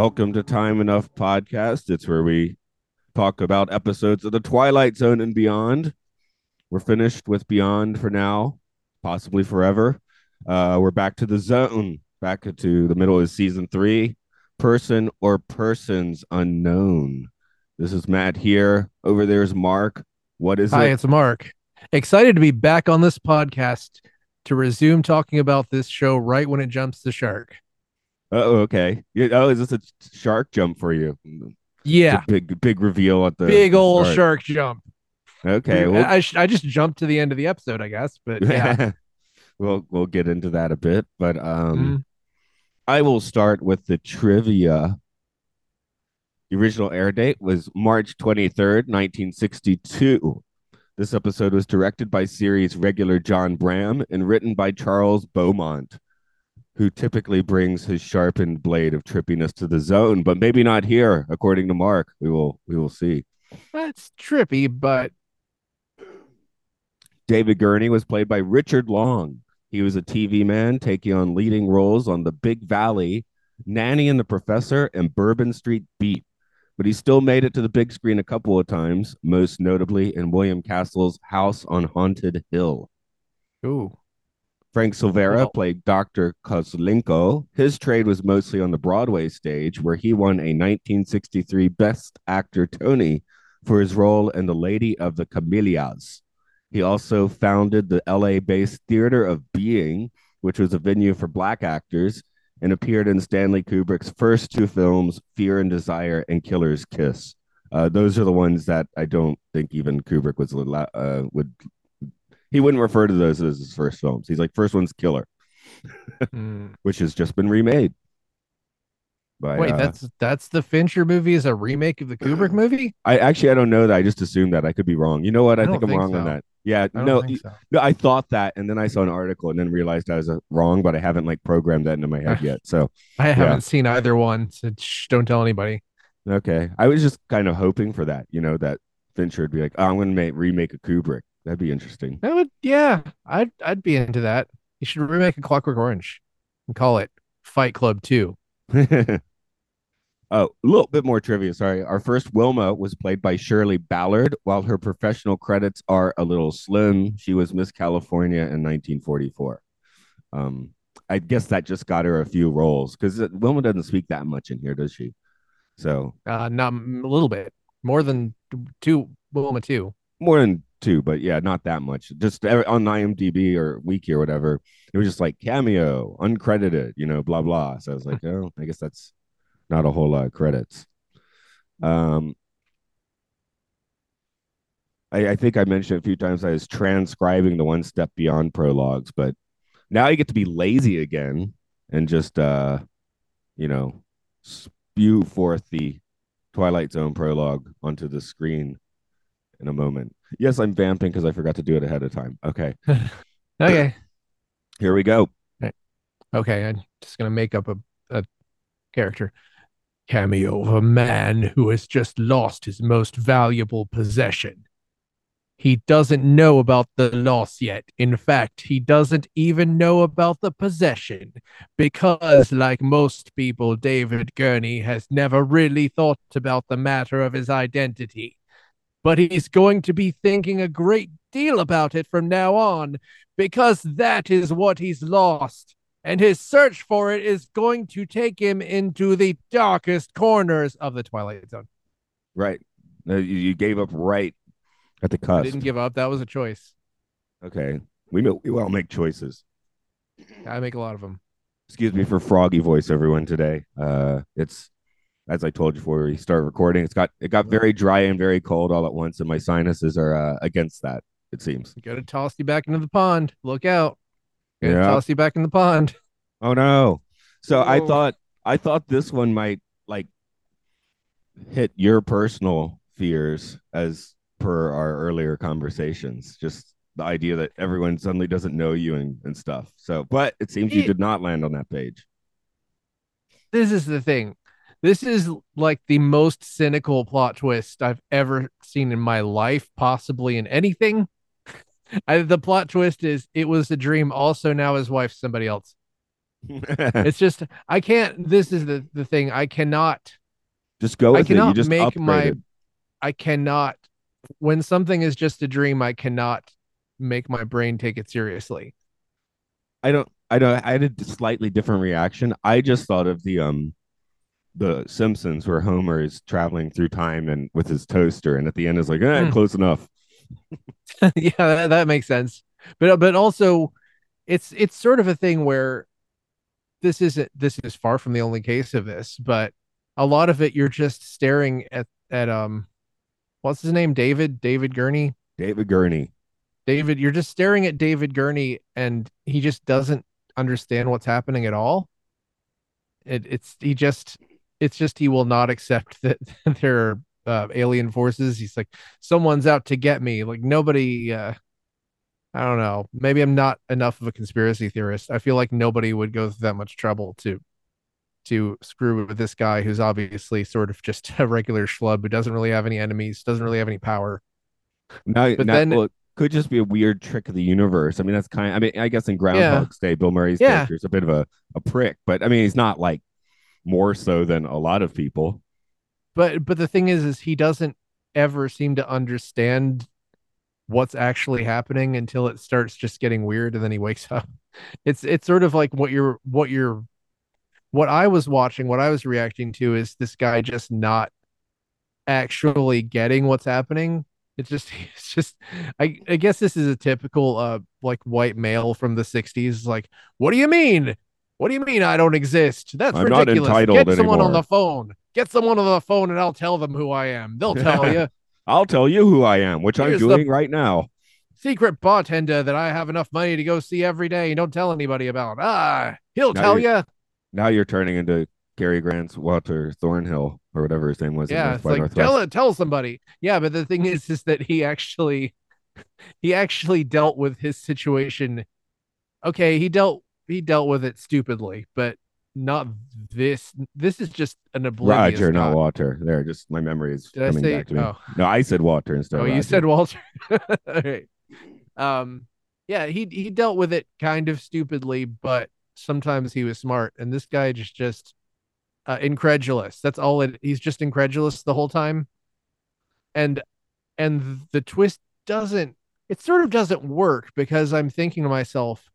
Welcome to Time Enough Podcast. It's where we talk about episodes of The Twilight Zone and beyond. We're finished with Beyond for now, possibly forever. Uh, we're back to the zone, back to the middle of season three. Person or persons unknown. This is Matt here. Over there is Mark. What is it? Hi, it? it's Mark. Excited to be back on this podcast to resume talking about this show right when it jumps the shark. Oh, okay. Yeah, Oh, is this a shark jump for you? Yeah, big, big reveal at the big old start. shark jump. Okay, I, well, I, I just jumped to the end of the episode, I guess. But yeah, we'll we'll get into that a bit, but um, Mhm. I will start with the trivia. The original air date was March twenty third, nineteen sixty two. This episode was directed by series regular John Brahm and written by Charles Beaumont, who typically brings his sharpened blade of trippiness to the zone, but maybe not here, according to Mark. We will we will see. that's trippy, but David Gurney was played by Richard Long. He was a TV man taking on leading roles on The Big Valley, Nanny and the Professor, and Bourbon Street Beat. But he still made it to the big screen a couple of times, most notably in William Castle's House on Haunted Hill. ooh, Frank Silvera played Dr. Kozlenko. His trade was mostly on the Broadway stage, where he won a 1963 Best Actor Tony for his role in The Lady of the Camellias. He also founded the LA based Theater of Being, which was a venue for black actors, and appeared in Stanley Kubrick's first two films, Fear and Desire and Killer's Kiss. Uh, those are the ones that I don't think even Kubrick was uh, would he wouldn't refer to those as his first films. He's like, first one's Killer, Mm. which has just been remade. By, wait, uh, that's that's the Fincher movie is a remake of the Kubrick movie. I actually I don't know that. I just assumed that. I could be wrong. You know what? I, I think I'm think wrong on that. Yeah, no, so. no, I thought that, and then I saw an article, and then realized I was uh, wrong, but I haven't like programmed that into my head yet. So I haven't seen either one. So shh, don't tell anybody. okay, I was just kind of hoping for that. You know, that Fincher would be like, oh, I'm going to make remake a Kubrick. That'd be interesting. That would, yeah, I'd I'd be into that. You should remake a Clockwork Orange and call it Fight Club Two. Oh, a little bit more trivia. Sorry. Our first Wilma was played by Shirley Ballard, while her professional credits are a little slim. She was Miss California in 1944. Um, I guess that just got her a few roles because Wilma doesn't speak that much in here, does she? So Uh, not a little bit more than two. Wilma two. more than two, but yeah, not that much. Just on IMDb or Wiki or whatever, it was just like cameo, uncredited, you know, blah blah. So I was like, oh, I guess that's not a whole lot of credits. Um, I, I think I mentioned a few times I was transcribing the one step beyond prologues, but now I get to be lazy again and just uh, you know, spew forth the Twilight Zone prologue onto the screen in a moment. Yes, I'm vamping because I forgot to do it ahead of time. Okay, Okay, here we go. okay. I'm just gonna make up a, a character. Cameo of a man who has just lost his most valuable possession. He doesn't know about the loss yet. In fact, he doesn't even know about the possession because, like most people, David Gurney has never really thought about the matter of his identity. But he's going to be thinking a great deal about it from now on because that is what he's lost. And his search for it is going to take him into the darkest corners of the Twilight Zone. Right, you, gave up right at the I cusp. didn't give up. That was a choice. Okay, we we all make choices. I make a lot of them. Excuse me for froggy voice, everyone. Today, uh, it's as I told you before we started recording, it's got it got very dry and very cold all at once, and my sinuses are uh, against that. It seems. Got to toss you back into the pond. Look out! To Yeah. toss you back in the pond. Oh no! So I Oh. thought I thought this one might like hit your personal fears as per our earlier conversations. Just the idea that everyone suddenly doesn't know you and, and stuff. So, but it seems you did not land on that page. This is the thing. This is like the most cynical plot twist I've ever seen in my life, possibly in anything. I, the plot twist is it was a dream. Also, now his wife's somebody else. It's just I can't. This is the the thing. I cannot. just go I with it. Cannot make my. upgraded. I cannot. When something is just a dream, I cannot make my brain take it seriously. I don't I don't I had a slightly different reaction. I just thought of the um the Simpsons where Homer is traveling through time and with his toaster and at the end is like, eh, Hmm. close enough. yeah, that, that makes sense. But but also, it's it's sort of a thing where this isn't this is far from the only case of this, but a lot of it you're just staring at at um, what's his name? David David Gurney. David Gurney. David, you're just staring at David Gurney, and he just doesn't understand what's happening at all. It, it's he just it's just he will not accept that there are uh, alien forces. He's like, someone's out to get me. Like nobody. Uh, I don't know. Maybe I'm not enough of a conspiracy theorist. I feel like nobody would go through that much trouble to to screw with this guy who's obviously sort of just a regular schlub who doesn't really have any enemies, doesn't really have any power. Now, But then- well, it could just be a weird trick of the universe. I mean, that's kind. I mean, I guess in Groundhog's Day, Bill Murray's Yeah. character is a bit of a, a prick, but I mean, he's not like more so than a lot of people. but but the thing is is he doesn't ever seem to understand what's actually happening until it starts just getting weird and then he wakes up. It's it's sort of like what you're what you're what i was watching what i was reacting to is this guy just not actually getting what's happening. It's just it's just i i guess this is a typical uh like white male from the 60s like what do you mean what do you mean I don't exist? That's I'm not ridiculous. Get someone on the phone. Get someone on the phone and I'll tell them who I am. They'll tell you. I'll tell you who I am, which I'm doing right now. Secret bartender that I have enough money to go see every day and don't tell anybody about. Ah, he'll Now tell you're- Now you're turning into Cary Grant's Walter Thornhill or whatever his name was. Yeah, it's like tell it, tell somebody. Yeah, but the thing is, is that he actually, he actually dealt with his situation. Okay, he dealt he dealt with it stupidly, but not this. This is just an oblivious. Roger, not. Walter. There, just my memory is Did coming say- back to me. oh. No, I said Walter instead. Oh, of you said Walter. All right. Um, yeah, he he dealt with it kind of stupidly, but sometimes he was smart. And this guy just just uh, incredulous. That's all it. He's just incredulous the whole time. And and the twist doesn't. It sort of doesn't work because I'm thinking to myself.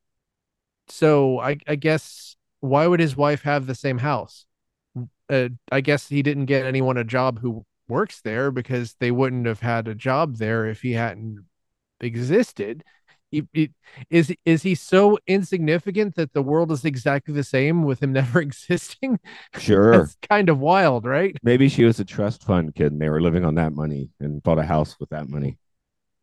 So I I guess why would his wife have the same house? Uh, I guess he didn't get anyone a job who works there because they wouldn't have had a job there if he hadn't existed. He, he- is is he so insignificant that the world is exactly the same with him never existing? Sure. That's kind of wild, right? Maybe she was a trust fund kid and they were living on that money and bought a house with that money.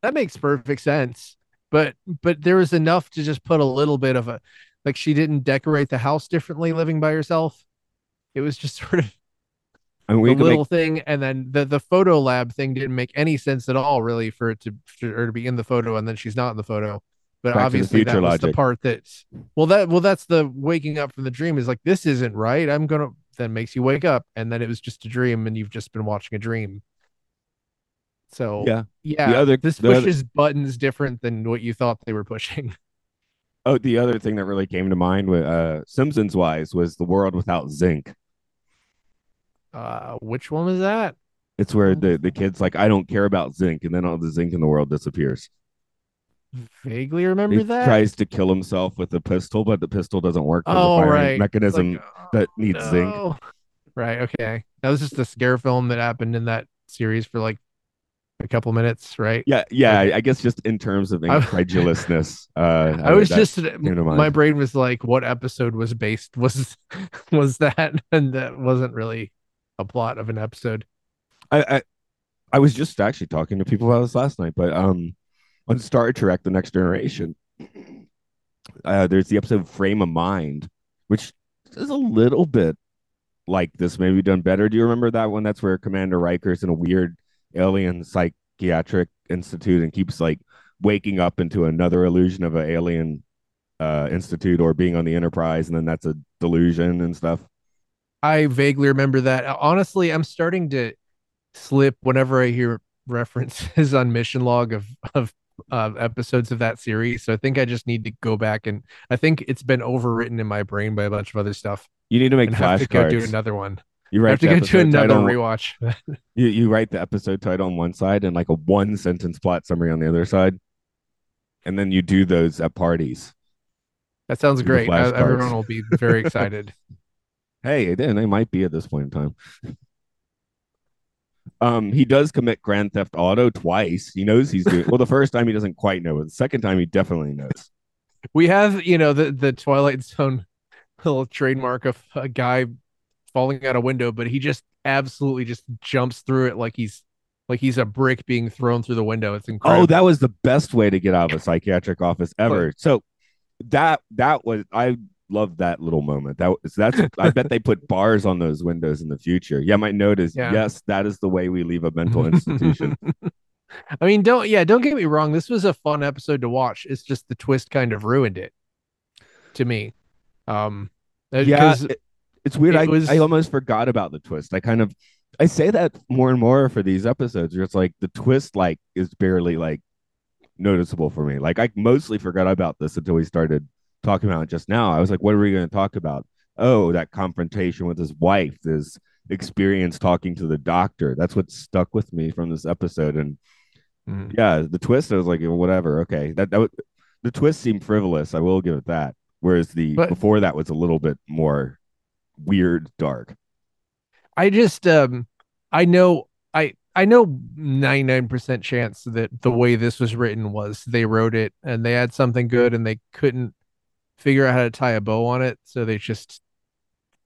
That makes perfect sense. But but there was enough to just put a little bit of a like she didn't decorate the house differently living by herself. It was just sort of I mean, the little make, thing, and then the the photo lab thing didn't make any sense at all, really, for it to for her to be in the photo and then she's not in the photo. But Back obviously, that was the part that's well, that well, that's the waking up from the dream is like this isn't right. I'm gonna then makes you wake up, and then it was just a dream, and you've just been watching a dream. So yeah. yeah, The other- this the other- pushes buttons different than what you thought they were pushing. Oh, the other thing that really came to mind with uh Simpsons wise was the world without zinc. Uh, which one was that? It's where the, the kid's like, I don't care about zinc, and then all the zinc in the world disappears. Vaguely remember he that. tries to kill himself with a pistol, but the pistol doesn't work. oh the firing right, mechanism like, that needs zinc. Right. Okay. That was just a scare film that happened in that series for like a couple minutes, right? Yeah, yeah. I, I guess just in terms of I- incredulousness, uh, I was just my brain was like, what episode was based was was that, and that wasn't really a plot of an episode. I, I I was just actually talking to people about this last night, but um, on Star Trek: The Next Generation, uh, there's the episode "Frame of Mind," which is a little bit like this, maybe done better. Do you remember that one? That's where Commander Riker's in a weird alien psychiatric institute and keeps like waking up into another illusion of an alien uh, institute or being on the Enterprise, and then that's a delusion and stuff. I vaguely remember that. Honestly, I'm starting to slip whenever I hear references on mission log of of uh, episodes of that series. So I think I just need to go back and I think it's been overwritten in my brain by a bunch of other stuff. You need to make and have to go do another one. You I have to go to another title- rewatch. You, you write the episode title on one side and like a one sentence plot summary on the other side, and then you do those at parties. that sounds great. Flashcards. Everyone will be very excited. Hey, then they might be at this point in time. Um, he does commit grand theft auto twice. He knows he's doing well. The first time he doesn't quite know, but the second time he definitely knows. we have, you know, the the Twilight Zone little trademark of a guy falling out a window, but he just absolutely just jumps through it like he's like he's a brick being thrown through the window. It's incredible. Oh, that was the best way to get out of a psychiatric office ever. So that that was I love that little moment. That was that's I bet they put bars on those windows in the future. Yeah, my note is Yeah. yes, that is the way we leave a mental institution. I mean, don't yeah, don't get me wrong. This was a fun episode to watch. It's just the twist kind of ruined it to me. Um, yeah, it- it's weird. it I, was- I almost forgot about the twist. I kind of I say that more and more for these episodes. Where it's like the twist like is barely like noticeable for me. Like I mostly forgot about this until we started talking about it just now. I was like, what are we going to talk about? Oh, that confrontation with his wife, his experience talking to the doctor. That's what stuck with me from this episode. And Mhm. yeah, the twist, I was like, whatever. Okay, that that would, the twist seemed frivolous. I will give it that. Whereas the But- before that was a little bit more weird, dark. I just um I know I I know 99% chance that the way this was written was they wrote it and they had something good and they couldn't figure out how to tie a bow on it. So they just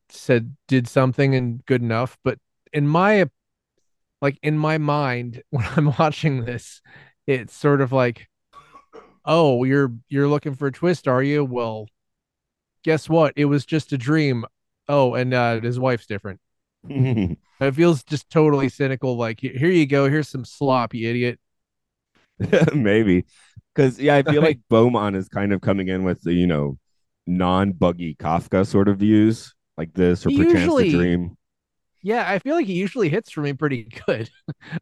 said did something and good enough. But in my like in my mind when I'm watching this it's sort of like oh you're you're looking for a twist are you? Well guess what? It was just a dream oh and uh his wife's different it feels just totally cynical. Like, "Here- you go. Here's some slop, you idiot. Maybe. Because yeah, I feel like Beaumont is kind of coming in with the, you know, non-buggy Kafka sort of views like this or perchance Usually- the dream. Yeah, I feel like he usually hits for me pretty good.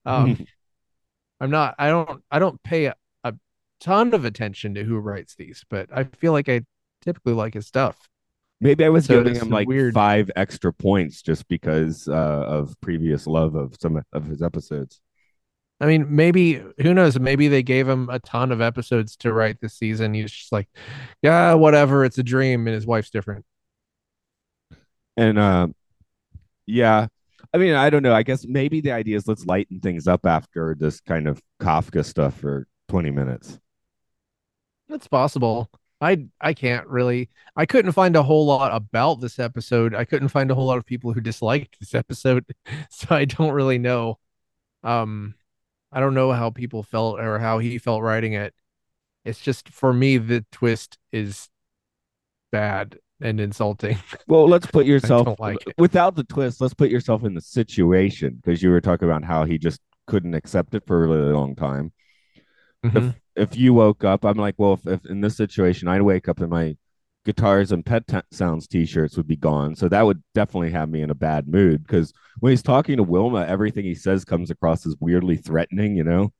um, I'm not. I don't. I don't pay a, a ton of attention to who writes these, but I feel like I typically like his stuff. Maybe I was So giving him like weird. five extra points just because uh, of previous love of some of his episodes. I mean, maybe who knows? Maybe they gave him a ton of episodes to write this season. He's just like, yeah, whatever. It's a dream, and his wife's different. And uh, yeah, I mean, I don't know. I guess maybe the idea is let's lighten things up after this kind of Kafka stuff for 20 minutes. That's possible. I I can't really. I couldn't find a whole lot about this episode. I couldn't find a whole lot of people who disliked this episode, so I don't really know. Um, I don't know how people felt or how he felt writing it. It's just for me, the twist is bad and insulting. Well, let's put yourself like without the twist. Let's put yourself in the situation because you were talking about how he just couldn't accept it for a really long time. Mhm. If you woke up, I'm like, well, if, if in this situation I'd wake up and my guitars and pet t- sounds t-shirts would be gone, so that would definitely have me in a bad mood because when he's talking to Wilma, everything he says comes across as weirdly threatening. You know,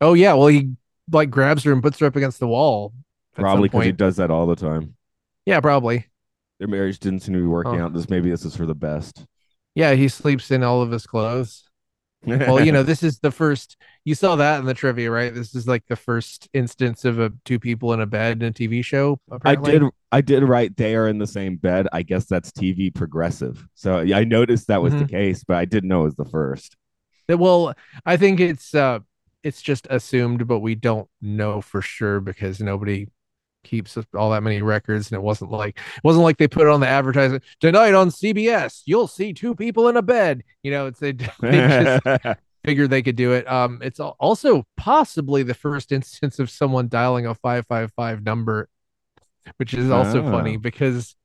Oh yeah, well he like grabs her and puts her up against the wall. probably because he does that all the time. Yeah, probably. Their marriage didn't seem to be working Oh. out. This maybe this is for the best. Yeah, he sleeps in all of his clothes. well, you know, this is the first you saw that in the trivia, right? This is like the first instance of a two people in a bed in a TV show. I did. I did write they are in the same bed. I guess that's TV progressive. So I noticed that was the Mhm. case, but I didn't know it was the first. Well, I think it's uh it's just assumed, but we don't know for sure because nobody keeps all that many records, and it wasn't like it wasn't like they put it on the advertisement tonight on CBS. You'll see two people in a bed. You know, it's they, they just figured they could do it. Um, it's also possibly the first instance of someone dialing a five five five number, which is also funny Oh. because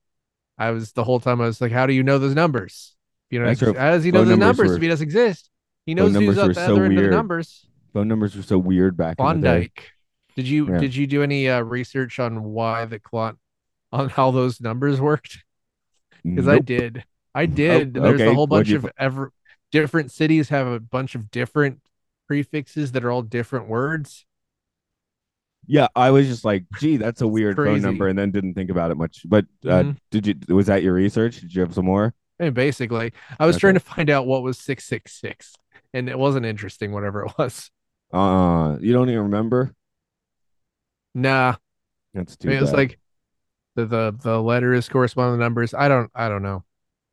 I was the whole time I was like, how do you know those numbers? You know, how does he know the numbers numbers were- if he doesn't exist? He knows who's at the so other end of the numbers. Phone numbers were so weird back in the day. Klondike. Did you Yeah. did you do any uh, research on why the clon on how those numbers worked? Because I did. I did. There's okay. a whole bunch of ever different cities have a bunch of different prefixes that are all different words. Yeah, I was just like, gee, that's a weird phone number, and then didn't think about it much. But uh, Mhm. did you? Was that your research? Did you have some more? And basically, I was Okay. trying to find out what was six six six, and it wasn't interesting. Whatever it was. Uh, you don't even remember? Nah, That's too. it was like the the the letters correspond to the numbers. I don't I don't know.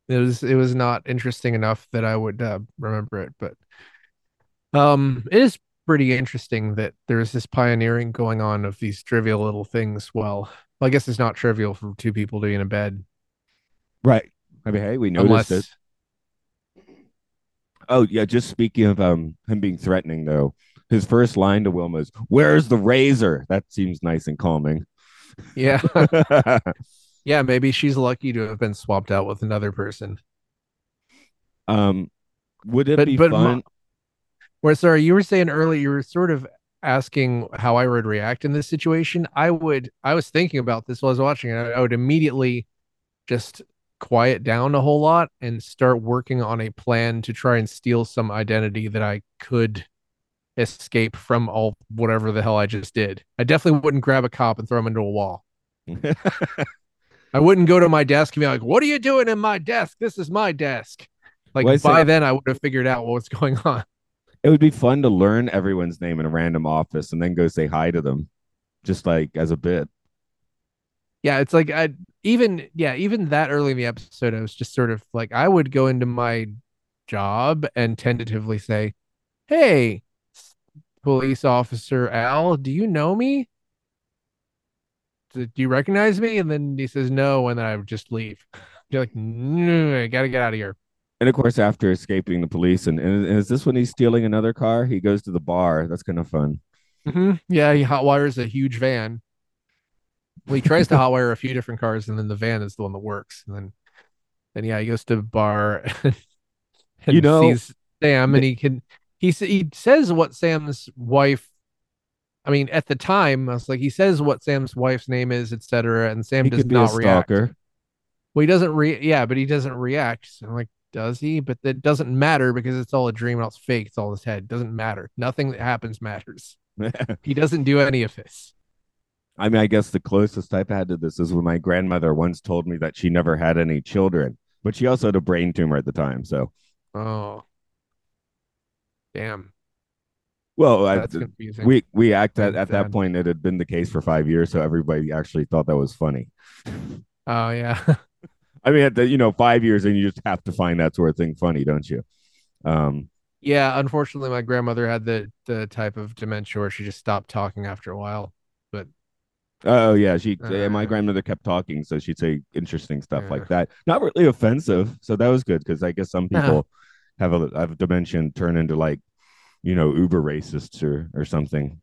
It was it was not interesting enough that I would uh, remember it, but um, it is pretty interesting that there's this pioneering going on of these trivial little things. Well, I guess it's not trivial for two people to be in a bed, right. I mean, hey, we noticed unless it. Oh yeah, just speaking of um him being threatening though, his first line to Wilma is, "Where's the razor?" That seems nice and calming. yeah yeah maybe she's lucky to have been swapped out with another person. um, would it But- be but ma- fun? Where sorry, you were saying earlier, you were sort of asking how I would react in this situation. I would, I was thinking about this while I was watching it. I, I would immediately just quiet down a whole lot and start working on a plan to try and steal some identity that I could escape from all whatever the hell I just did. I definitely wouldn't grab a cop and throw him into a wall. I wouldn't go to my desk and be like, "What are you doing in my desk? This is my desk." Like Well, by then, I would have figured out what was going on. it would be fun to learn everyone's name in a random office and then go say hi to them, just like as a bit. Yeah, it's like I even yeah, even that early in the episode, I was just sort of like I would go into my job and tentatively say, "Hey, police officer Al, do you know me? Do you recognize me?" And then he says no, and then I would just leave. You're like, "No, I gotta get out of here." And of course, after escaping the police, and, and is this when he's stealing another car? He goes to the bar. That's kind of fun. hmm Yeah, he hotwires a huge van. Well, he tries to hotwire a few different cars, and then the van is the one that works. And then, then yeah, he goes to the bar and You know, sees Sam, and he can he he says what Sam's wife. I mean, at the time, I was like, he says what Sam's wife's name is, etc. And Sam he does could be a not react. stalker. Well, he doesn't re yeah, but he doesn't react. So I'm like, does he? But that doesn't matter because it's all a dream and it's fake. It's all his head. doesn't matter. Nothing that happens matters. He doesn't do any of this. I mean, I guess the closest I've had to this is when my grandmother once told me that she never had any children, but she also had a brain tumor at the time. So, Oh, damn. Well, I, we we act at, at that point it had been the case for five years, so everybody actually thought that was funny. oh yeah. I mean, at the, you know, five years, and you just have to find that sort of thing funny, don't you? Um, yeah. Unfortunately, my grandmother had the the type of dementia where she just stopped talking after a while. But Oh yeah, she yeah, my Uh. grandmother kept talking, so she'd say interesting stuff like that. Not really offensive, so that was good because I guess some Uh-huh. people have a have dementia and turn into like, you know, uber racists or or something.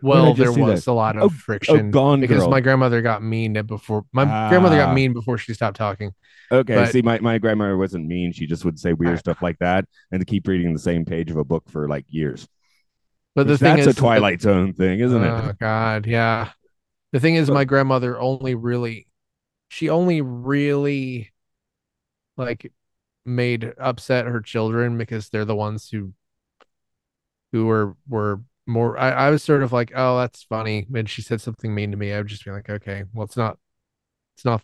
well, there was that? a lot Oh, of Oh, friction Gone because Girl. my grandmother got mean before my grandmother Ah. got mean before she stopped talking. okay, but- see, my my grandmother wasn't mean. She just would say weird Uh. stuff like that and to keep reading the same page of a book for like years. But the thing that's is, a Twilight Zone thing, isn't oh it? God, yeah. The thing is, my grandmother only really, she only really, like, made upset her children because they're the ones who, who were were more. I, I was sort of like, oh, that's funny. When she said something mean to me, I would just be like, okay, well, it's not, it's not.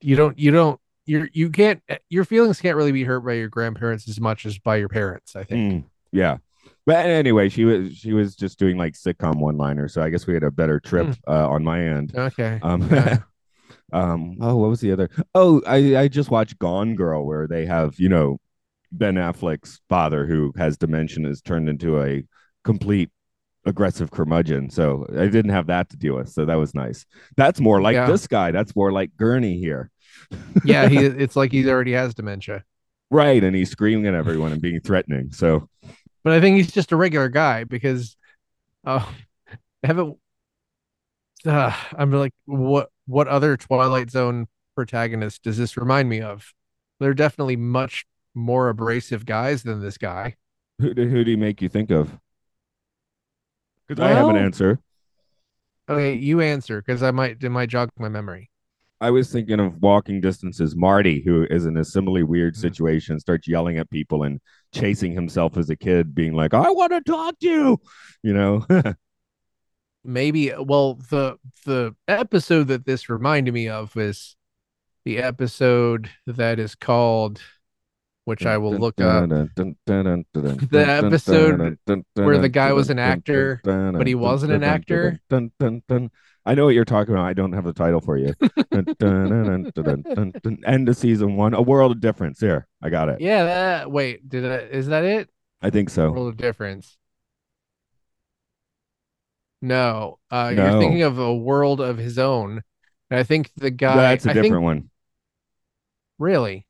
You don't, you don't, you're, you can't. Your feelings can't really be hurt by your grandparents as much as by your parents. I think. Mm, yeah. But anyway, she was she was just doing like sitcom one liner, so I guess we had a better trip uh, on my end. Okay. Um, Yeah. um, oh, what was the other? Oh, I I just watched Gone Girl, where they have you know Ben Affleck's father who has dementia is turned into a complete aggressive curmudgeon. So I didn't have that to deal with. So that was nice. That's more like Yeah. this guy. That's more like Gurney here. Yeah, he it's like he already has dementia. Right. And he's screaming at everyone and being threatening. So But I think he's just a regular guy because uh I haven't uh, I'm like what what other Twilight Zone protagonist does this remind me of? They're definitely much more abrasive guys than this guy. who, do- who do you make you think of? Because I have an answer. Okay, you answer because I might it might jog my memory. I was thinking of walking distances. Marty, who is in a similarly weird Mhm. situation, starts yelling at people and chasing himself as a kid, being like, I want to talk to you. You know, maybe well the the episode that this reminded me of is the episode that is called which I will look up the episode where the guy was an actor, but he wasn't an actor. I know what you're talking about. I don't have the title for you. End of season one. A world of difference. Here, I got it. yeah that wait did I, is that it I think so. world of difference no uh No. you're thinking of a world of his own and I think the guy That's a different think one. really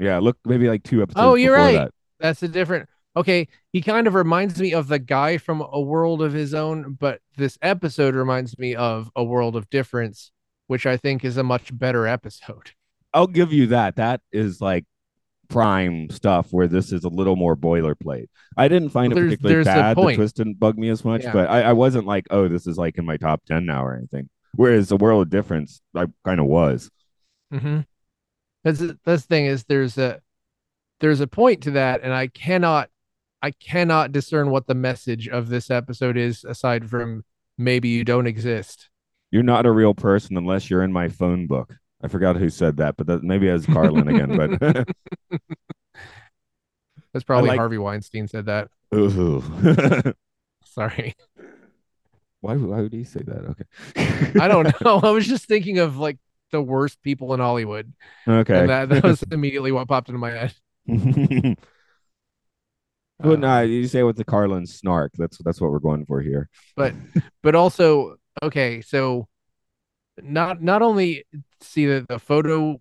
Yeah, look, maybe like two episodes. Oh, you're right. That. That's a different. Okay, he kind of reminds me of the guy from A World of His Own, but this episode reminds me of A World of Difference, which I think is a much better episode. I'll give you that. That is like prime stuff where this is a little more boilerplate. I didn't find Well, it there's- particularly there's bad. The twist didn't bug me as much, Yeah. but I, I wasn't like, oh, this is like in my top 10 now or anything. Whereas a world of difference, I kind of was. Mm-hmm. That's that's the thing is there's a there's a point to that, and I cannot I cannot discern what the message of this episode is aside from maybe you don't exist. You're not a real person unless you're in my phone book. I forgot who said that, but that maybe that's Carlin again. But That's probably like- Harvey Weinstein said that. Ooh. Sorry. why, why would he say that? Okay. I don't know. I was just thinking of like the worst people in Hollywood. okay. And that, that was immediately what popped into my head. well, Um, no, you say with the Carlin snark. That's that's what we're going for here. but but also, okay, so not not only see that the photo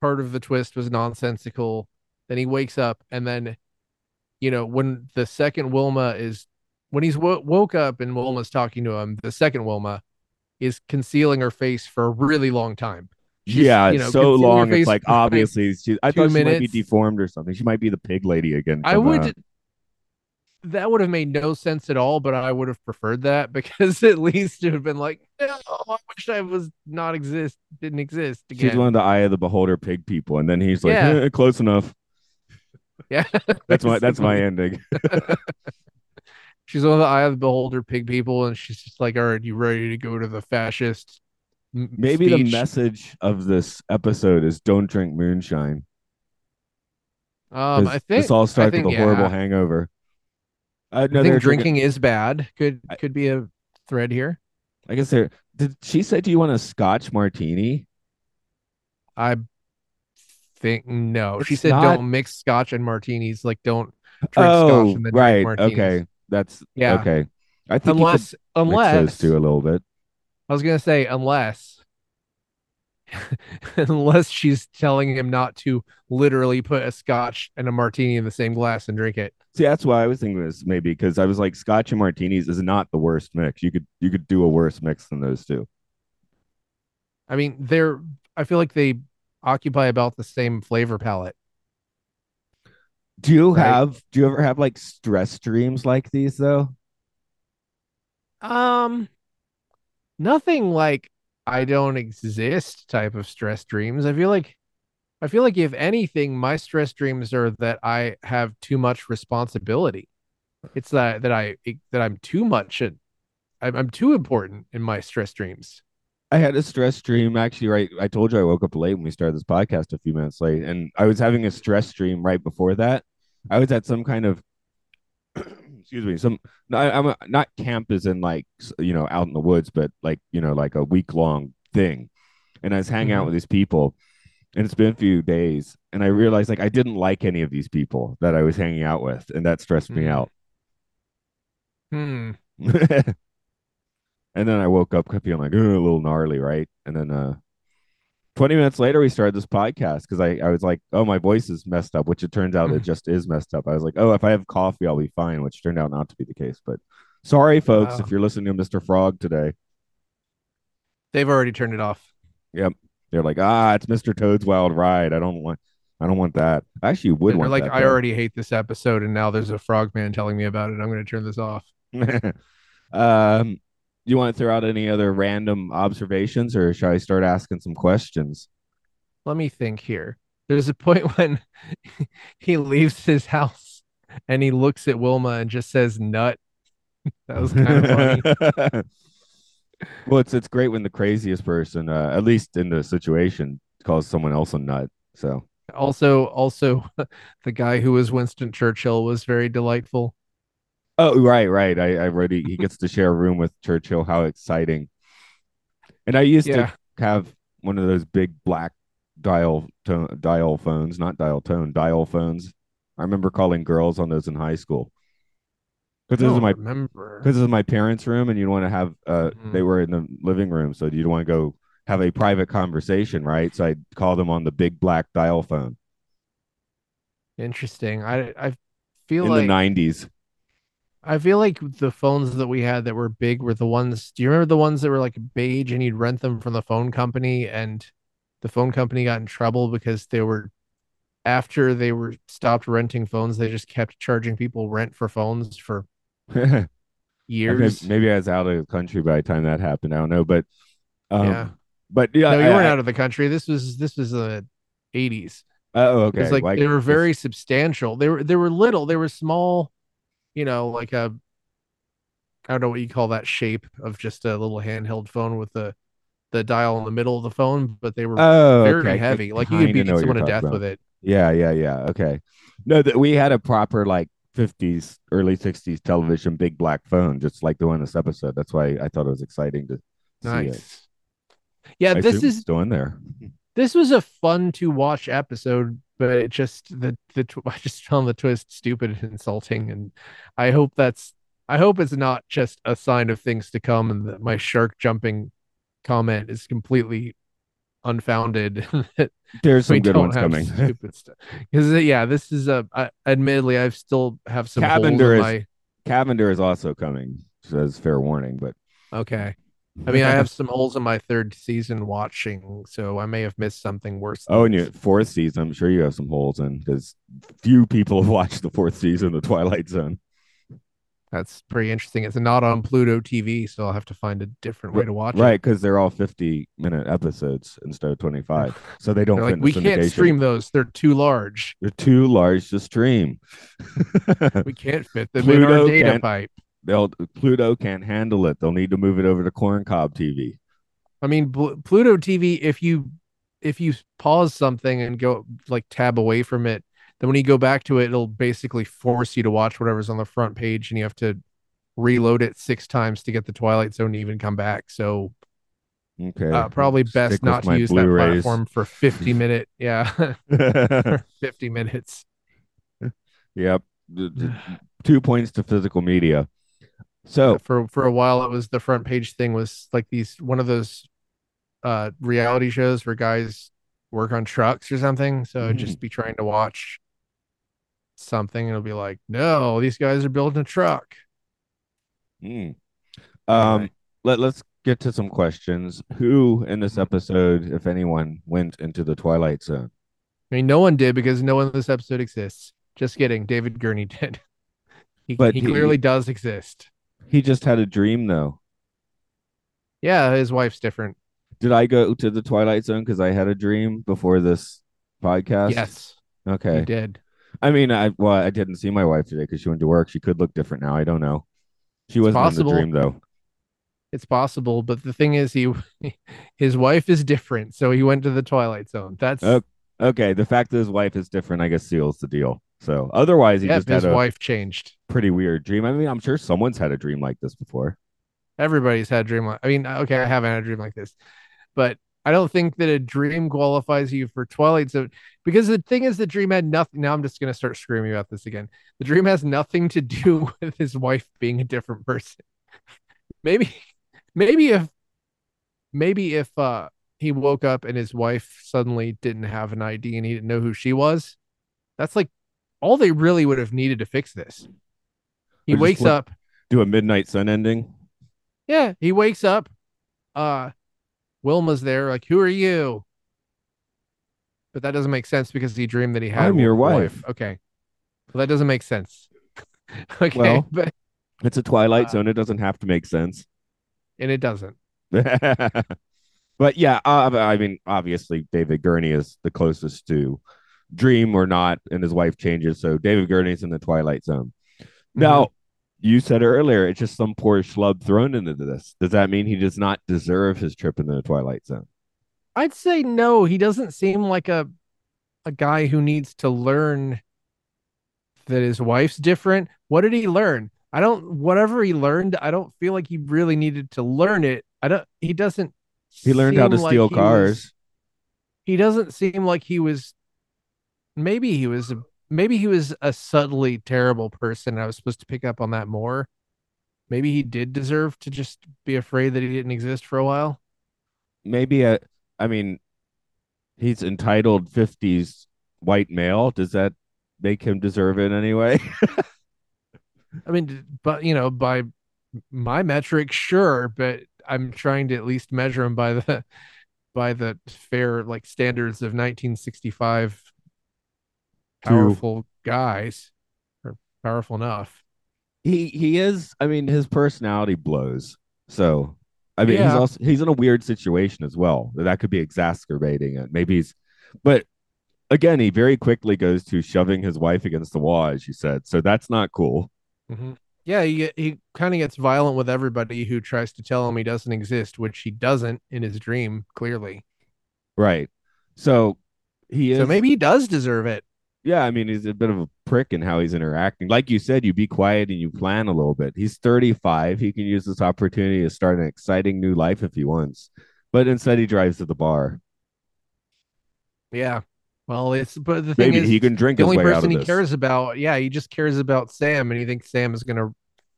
part of the twist was nonsensical, then he wakes up and then you know, when the second Wilma is when he's wo- woke up and Wilma's talking to him, the second Wilma is concealing her face for a really long time. She's, yeah, you know, so long. It's like obviously she, I thought she might be deformed or something. She might be the pig lady again. I would. that would have made no sense at all, but I would have preferred that because at least it would have been like, no, I wish I was not exist, didn't exist she's one of the eye of the beholder pig people, and then he's like, Yeah. "Eh, close enough. yeah, That's my that's my ending. She's one of the eye of the beholder pig people, and she's just like, all right, you ready to go to the fascist? m- Maybe the message of this episode is don't drink moonshine. Um, I think this all starts think, with a horrible yeah. hangover. Uh, I think drinking is bad. Could I- could be a thread here. I guess they're. Did she say, "Do you want a Scotch martini"? I think no. she said not- don't mix scotch and martinis. Like don't drink oh, scotch and then right. drink martinis. Okay, that's Yeah. Okay, I think unless mix unless those two a little bit. I was gonna say unless unless she's telling him not to literally put a scotch and a martini in the same glass and drink it. See, that's why I was thinking this maybe because I was like, Scotch and martinis is not the worst mix. You could you could do a worse mix than those two. I mean, they're I feel like they occupy about the same flavor palette. Do you Right. have? Do you ever have like stress dreams like these though? Um nothing like I don't exist type of stress dreams. I feel like I feel like if anything, my stress dreams are that I have too much responsibility. It's that that I that I'm too much I'm, I'm too important in my stress dreams. I had a stress dream actually. Right, I told you I woke up late when we started this podcast a few minutes late, and I was having a stress dream right before that. I was at some kind of excuse me, some I, I'm a, not camp as in like you know out in the woods, but like you know like a week long thing, and I was hanging out Mhm. with these people, and it's been a few days, and I realized like I didn't like any of these people that I was hanging out with, and that stressed me Mhm. out. Hmm. and then I woke up feeling like a little gnarly, right? And then uh 20 minutes later we started this podcast because I, I was like, oh, my voice is messed up, which it turns out it just is messed up. I was like, oh, if I have coffee, I'll be fine, which turned out not to be the case. But sorry, folks, Wow. if you're listening to Mr. Frog today. They've already turned it off. Yep. They're like, ah, it's Mr. Toad's Wild Ride. I don't want I don't want that. I actually would They're want like, that, I though. already hate this episode, and now there's a frogman telling me about it. I'm going to turn this off. um you want to throw out any other random observations or should I start asking some questions? Let me think here. There's a point when he leaves his house and he looks at Wilma and just says "nut." That was kind of funny. well, it's it's great when the craziest person, uh, at least in the situation, calls someone else a nut. So Also, also, the guy who was Winston Churchill was very delightful. Oh, right, right. I, I read he, he gets to share a room with Churchill. How exciting. And I used Yeah. to have one of those big black dial tone, dial phones, not dial tone, dial phones. I remember calling girls on those in high school. Because this is my because this is my parents' room, and you want to have uh Mhm. they were in the living room, so you'd want to go have a private conversation, right? So I'd call them on the big black dial phone Interesting. I I feel like in like the nineties. I feel like the phones that we had that were big were the ones. Do you remember the ones that were like beige and you'd rent them from the phone company and the phone company got in trouble because they were after they were stopped renting phones, they just kept charging people rent for phones for years. maybe I was out of the country by the time that happened. I don't know, but um, Yeah. but yeah, no, you I- weren't I- out of the country. This was this was the 80s. Oh, okay. It's like Like, they were very substantial. They were they were little. They were small, you know, like a I don't know what you call that shape of just a little handheld phone with the the dial in the middle of the phone, but they were Oh, very okay. Heavy. Like you could beat someone to death talking with it. Yeah, yeah, yeah. Okay. No, that we had a proper like 50s, early 60s television big black phone, just like the one in this episode. That's why I thought it was exciting to see it. Yeah, I this is still in there. this was a fun to watch episode, but it just the the tw- I just found the twist stupid and insulting, and I hope that's I hope it's not just a sign of things to come, and that my shark jumping comment is completely unfounded. There's some good ones coming. stupid stuff because uh, yeah, this is a I, admittedly I still have some Cavender in is- my Cavender is also coming, says fair warning, but okay. I mean, I have some holes in my third season watching, so I may have missed something worse. Oh, and your fourth season, I'm sure you have some holes in because few people have watched the fourth season of The Twilight Zone. That's pretty interesting. It's not on Pluto TV, so I'll have to find a different way to watch Right, it. Right, because they're all 50 minute episodes instead of 25. So they don't like, we can't stream those; they're too large. They're too large to stream. We can't fit them in our data pipe. They'll Pluto can't handle it. They'll need to move it over to Corncob TV. I mean, Pluto TV. If you if you pause something and go like tab away from it, then when you go back to it, it'll basically force you to watch whatever's on the front page, and you have to reload it six times to get the Twilight Zone to even come back. So Okay. uh, probably best with not to use Blu-rays. that platform for 50 minute yeah 50 minutes yep. Two points to physical media. So for for a while it was the front page thing was like these one of those uh reality shows where guys work on trucks or something so Mm-hmm. just be trying to watch something and it'll be like no these guys are building a truck Mm. Um, Anyway. let let's get to some questions. Who in this episode, if anyone, went into the Twilight Zone? i mean no one did because no one in this episode exists just kidding david gurney did he, But he he- clearly does exist He just had a dream, though. yeah his wife's different Did I go to the Twilight Zone because I had a dream before this podcast? yes Okay. he did I mean, I well, I didn't see my wife today because she went to work. She could look different now. I don't know. She wasn't possible. in the dream though. It's possible, but the thing is, he his wife is different, so he went to the Twilight Zone. That's Okay, the fact that his wife is different, I guess, seals the deal. So otherwise, he yeah, just his had a wife changed. pretty weird dream. I mean, I'm sure someone's had a dream like this before. Everybody's had a dream. Like, I mean, okay, I haven't had a dream like this, but I don't think that a dream qualifies you for Twilight Zone because the thing is, the dream had nothing. Now I'm just gonna start screaming about this again. The dream has nothing to do with his wife being a different person. maybe maybe if maybe if uh he woke up and his wife suddenly didn't have an ID and he didn't know who she was, that's like all they really would have needed to fix this. He wakes flip- up. Do a midnight sun ending. Yeah, he wakes up. Uh Wilma's there, like, who are you? But that doesn't make sense because he dreamed that he had I'm your a wife. Okay. Well, that doesn't make sense. okay, Well- but It's a Twilight Uh, Zone. It doesn't have to make sense. and it doesn't. but yeah, uh, I mean, obviously, David Gurney is the closest to Dream or not, and his wife changes. So David Gurney's in the Twilight Zone. Mm-hmm. Now, you said earlier it's just some poor schlub thrown into this. Does that mean he does not deserve his trip into the Twilight Zone? I'd say no. He doesn't seem like a a guy who needs to learn that his wife's different. What did he learn? I don't whatever he learned, I don't feel like he really needed to learn it. I don't he doesn't He learned how to like steal cars. was- he doesn't seem like he was maybe he was maybe he was a subtly terrible person. I was supposed to pick up on that more. Maybe he did deserve to just be afraid that he didn't exist for a while. Maybe a, I mean, he's entitled 50s white male. Does that make him deserve it anyway? I mean, but you know, by my metric, sure, but I'm trying to at least measure him by the by the fair like standards of 1965 Powerful guys or powerful enough. he he is i mean his personality blows. So i mean he's also he's in a weird situation as well that could be exacerbating it. Maybe he's but again he very quickly goes to shoving his wife against the wall as you said. So that's not cool. Mm-hmm. Yeah, he he kind of gets violent with everybody who tries to tell him he doesn't exist, which he doesn't in his dream, clearly. right. So he is So maybe he does deserve it. Yeah i mean he's a bit of a prick in how he's interacting like you said you be quiet and you plan a little bit he's 35 he can use this opportunity to start an exciting new life if he wants but instead he drives to the bar Yeah. Well, it's but the thing maybe is, he can drink the only person he this. cares about, yeah, he just cares about Sam, and he thinks Sam is gonna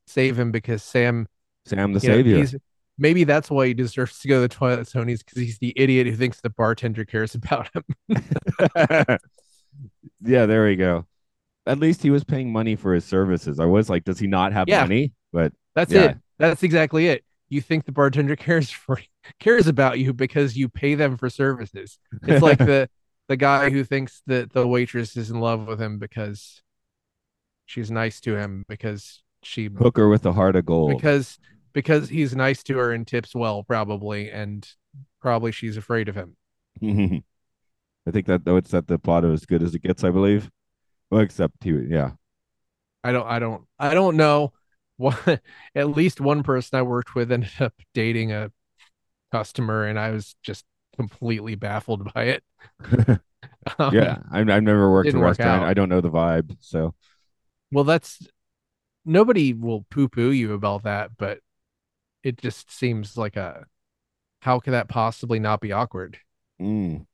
save him because Sam, sam the know, savior he's maybe that's why he deserves to go to the toilet. He's because he's the idiot who thinks the bartender cares about him. yeah, there we go. At least he was paying money for his services. I was like, does he not have Yeah. money? But That's Yeah. it. That's exactly it. You think the bartender cares for cares about you because you pay them for services. It's like the the guy who thinks that the waitress is in love with him because she's nice to him because she hooker with a heart of gold. because because he's nice to her and tips well probably and probably she's afraid of him. I think that though it's that the plot of as good as it gets, I believe. Well, except he, yeah. I don't I don't I don't know. What at least one person I worked with ended up dating a customer and I was just completely baffled by it. Um, yeah, I've, I've never worked a work restaurant. I don't know the vibe. So Well, that's nobody will poo poo you about that, but it just seems like a how could that possibly not be awkward? mm,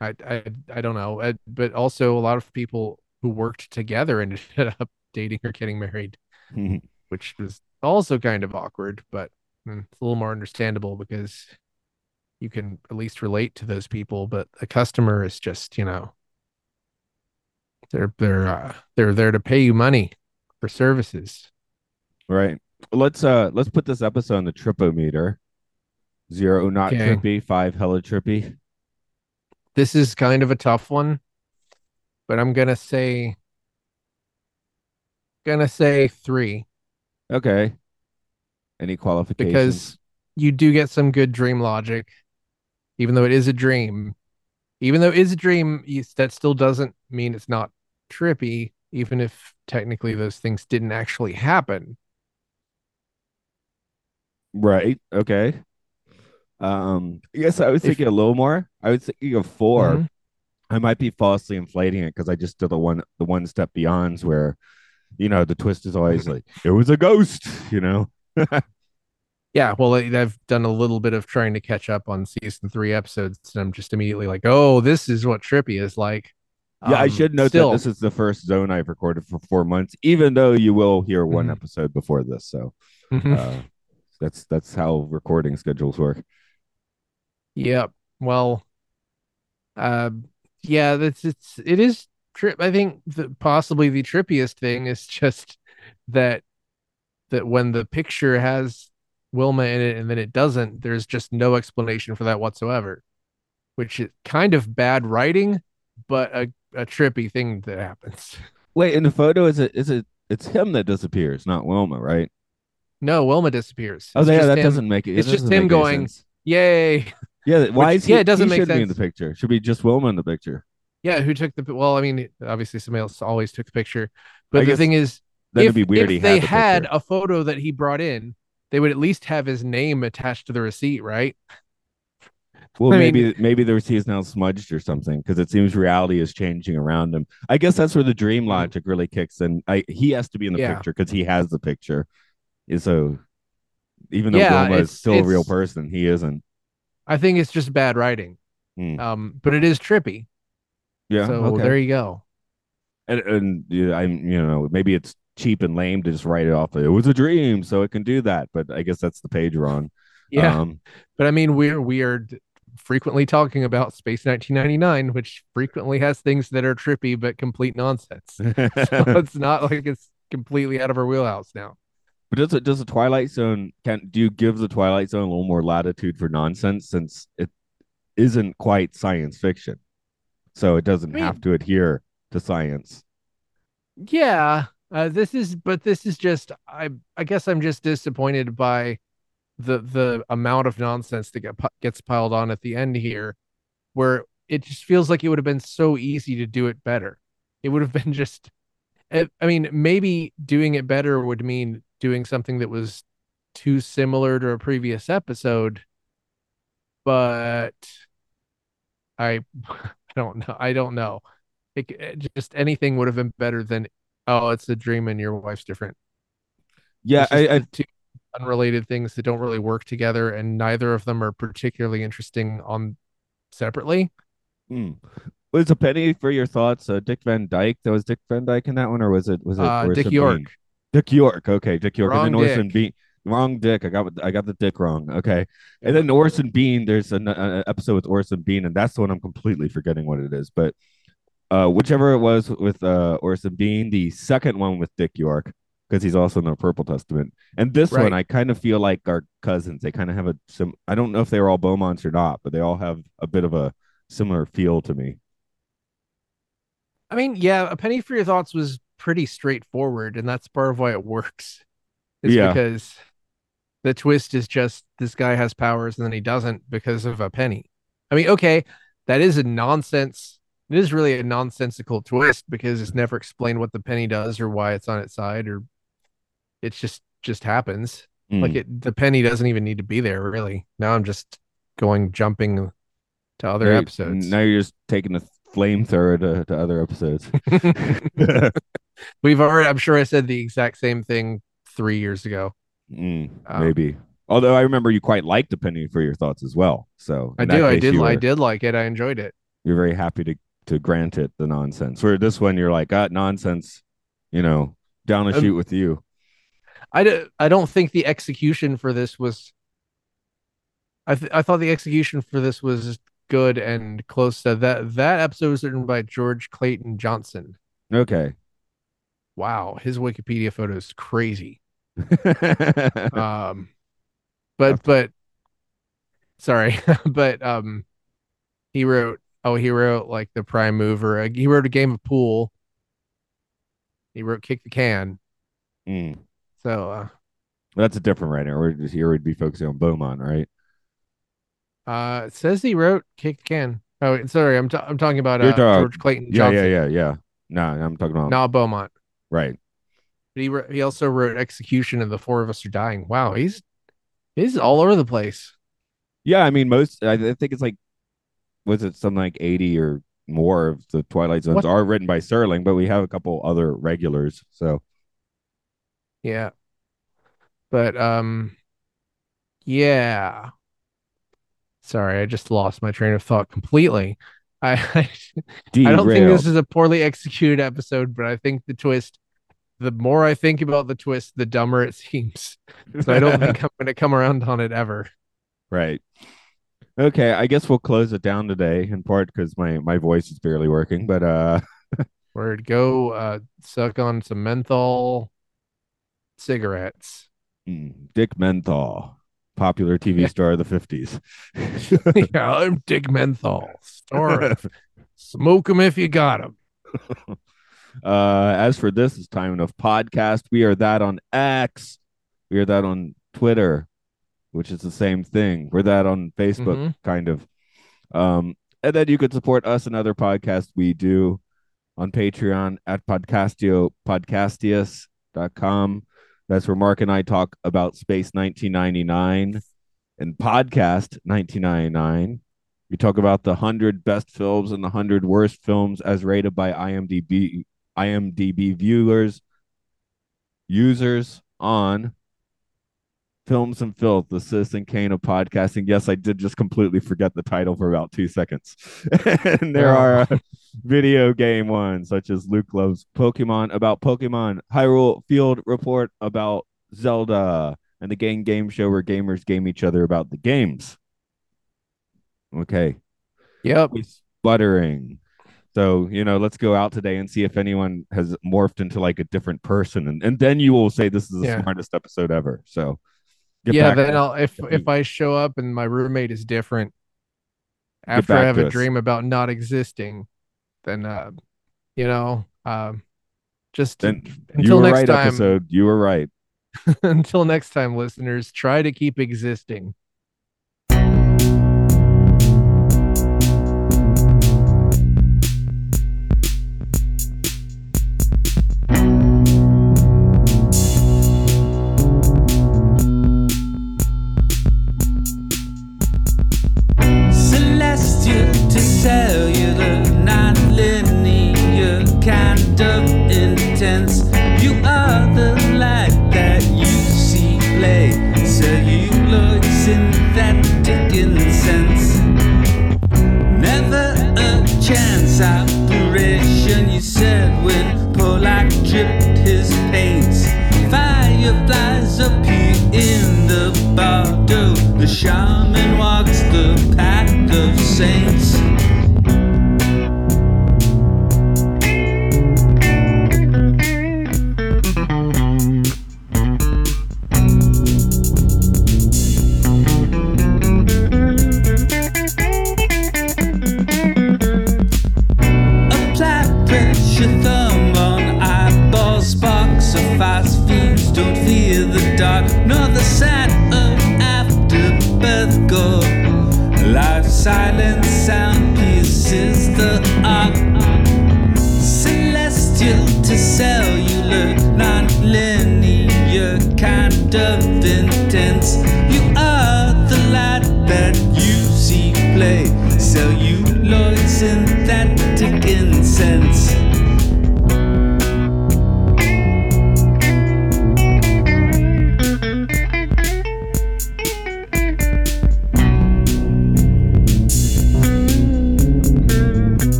I I I don't know. Uh, but also a lot of people who worked together ended up dating or getting married, which was also kind of awkward, but mm, it's a little more understandable because you can at least relate to those people. But a customer is just, you know, they're they're uh, they're there to pay you money for services. right. Let's uh let's put this episode on the tripometer. Zero not Okay. trippy, five hella trippy. This is kind of a tough one, but I'm gonna say gonna say three Okay. Any qualifications? because you do get some good dream logic, even though it is a dream. Even though it is a dream, you, that still doesn't mean it's not trippy, even if technically those things didn't actually happen. Right. Okay. Um, I guess I was If- thinking a little more. I was thinking of 4 Mhm. I might be falsely inflating it because I just did the one the one step beyonds where, you know, the twist is always like it was a ghost, you know. Yeah, well, I- I've done a little bit of trying to catch up on season three episodes, and I'm just immediately like, oh, this is what trippy is like. Yeah, I Um, should note still, that this is the first zone I've recorded for four months, even though you will hear one Mhm. episode before this. So Mhm. Uh, that's that's how recording schedules work. Yep. Well, uh, yeah, that's it's it is trip. I think the, possibly the trippiest thing is just that that when the picture has Wilma in it and then it doesn't, there's just no explanation for that whatsoever, which is kind of bad writing, but a, a trippy thing that happens. Wait, in the photo, is it is it it's him that disappears, not Wilma, right? No, Wilma disappears. Oh, It's yeah, that him. doesn't make it. it it's just him going- sense. Yay! Yeah, why Which- is he? yeah, it doesn't make be in the picture. Should be just Wilma in the picture. Yeah, who took the? Well, I mean, obviously somebody else always took the picture, but I the thing is, Then if, be weird. if he they had, the had a photo that he brought in, they would at least have his name attached to the receipt, right? Well, I maybe mean- maybe the receipt is now smudged or something because it seems reality is changing around him. I guess that's where the dream Mhm. logic really kicks in. I he has to be in the Yeah. picture because he has the picture. So even though Yeah, Wilma is still a real person, he isn't. I think it's just bad writing. Hmm. Um, but it is trippy. Yeah. so okay. there you go. and, and yeah, I'm you know maybe it's cheap and lame to just write it off. It was a dream, so it can do that. But I guess that's the page wrong. Yeah, Um, but I mean, we're we are frequently talking about Space 1999, which frequently has things that are trippy but complete nonsense. so it's not like it's completely out of our wheelhouse now. But does it does the Twilight Zone can do you give the Twilight Zone a little more latitude for nonsense since it isn't quite science fiction, so it doesn't I mean- have to adhere to science. Yeah, uh, this is, but this is just, I, I guess I'm just disappointed by the the amount of nonsense that get, gets piled on at the end here, where it just feels like it would have been so easy to do it better. It would have been just, I I mean, maybe doing it better would mean doing something that was too similar to a previous episode, but I, I don't know. I don't know. It, it just anything would have been better than oh, it's a dream and your wife's different. Yeah, I, I two unrelated things that don't really work together, and neither of them are particularly interesting on separately. hmm. was a penny for your thoughts. Uh, Dick Van Dyke. That was Dick Van Dyke in that one, or was it was it Uh, Dick York. Dick York. Okay, Dick York, Wrong and then Orson. Bean. Wrong Dick. I got I got the Dick wrong. Okay, and then Orson Bean. There's an uh, episode with Orson Bean, and that's the one I'm completely forgetting what it is. But uh, whichever it was with uh, Orson Bean, the second one with Dick York, because he's also in the Purple Testament, and this one I kind of feel like are cousins. They kind of have a sim. I don't know if they were all Beaumonts or not, but they all have a bit of a similar feel to me. I mean, yeah, a penny for your thoughts was pretty straightforward, and that's part of why it works. Is Yeah. because the twist is just this guy has powers and then he doesn't because of a penny. I mean, okay, that is a nonsense. It is really a nonsensical twist because it's never explained what the penny does or why it's on its side, or it's just just happens. Mm. Like it, the penny doesn't even need to be there, really. Now I'm just going jumping to other Now- episodes. Now you're just taking the flamethrower to, to other episodes. We've already, I'm sure I said the exact same thing three years ago. Mm, Um, maybe. Although I remember you quite liked the penny for your thoughts as well. So I do, I did, you I did like it. I enjoyed it. You're very happy to to grant it the nonsense. Where this one, you're like, ah, nonsense. You know, down the Um, chute with you. I, d- I don't think the execution for this was. I th- I thought the execution for this was good and close to that. That episode was written by George Clayton Johnson. Okay. Wow, his Wikipedia photo is crazy. um but but sorry but um he wrote oh he wrote like the prime mover uh, he wrote a game of pool he wrote kick the can Mm. so uh That's a different writer. We're just here. We'd be focusing on Beaumont, right? uh it says he wrote kick the can oh sorry i'm, ta- I'm talking about uh, george clayton Yeah, johnson yeah, yeah, yeah. No, I'm talking about not beaumont right. but he wrote, he also wrote execution and the four of us are dying wow he's he's all over the place Yeah, I mean, most. I, I think it's like, was it something like eighty or more of the Twilight Zones What- are written by Serling, but we have a couple other regulars. So Yeah. But um yeah. Sorry, I just lost my train of thought completely. I I, I don't think this is a poorly executed episode, but I think the twist the more I think about the twist, the dumber it seems. So I don't think I'm going to come around on it ever. Right. Okay, I guess we'll close it down today in part because my my voice is barely working. But uh, Where'd go? Uh, suck on some menthol cigarettes. mm, Dick Menthol, popular TV star of the fifties. yeah, I'm Dick Menthol. Star. Smoke 'em if you got 'em. Uh, as for this is time enough podcast. We are that on X. We are that on Twitter, which is the same thing. We're that on Facebook, Mhm. kind of. Um, and then you could support us and other podcasts we do on Patreon at podcastio podcastius.com. That's where Mark and I talk about Space 1999 and Podcast 1999. We talk about the 100 best films and the 100 worst films as rated by IMDb IMDb viewers users on Films and Filth, the Citizen Kane of podcasting. Yes, I did just completely forget the title for about two seconds. and there Oh. are uh, video game ones such as Luke Loves Pokemon about Pokemon, Hyrule Field Report about Zelda, and the Game Game Show where gamers game each other about the games. Okay Yep. sputtering. So, you know, let's go out today and see if anyone has morphed into like a different person. And, and then you will say this is the Yeah. smartest episode ever. So, yeah, then I'll if if. I show up and my roommate is different after I have a us. dream about not existing, then uh you know, um just then until next right, time episode. You were right. until next time listeners, try to keep existing.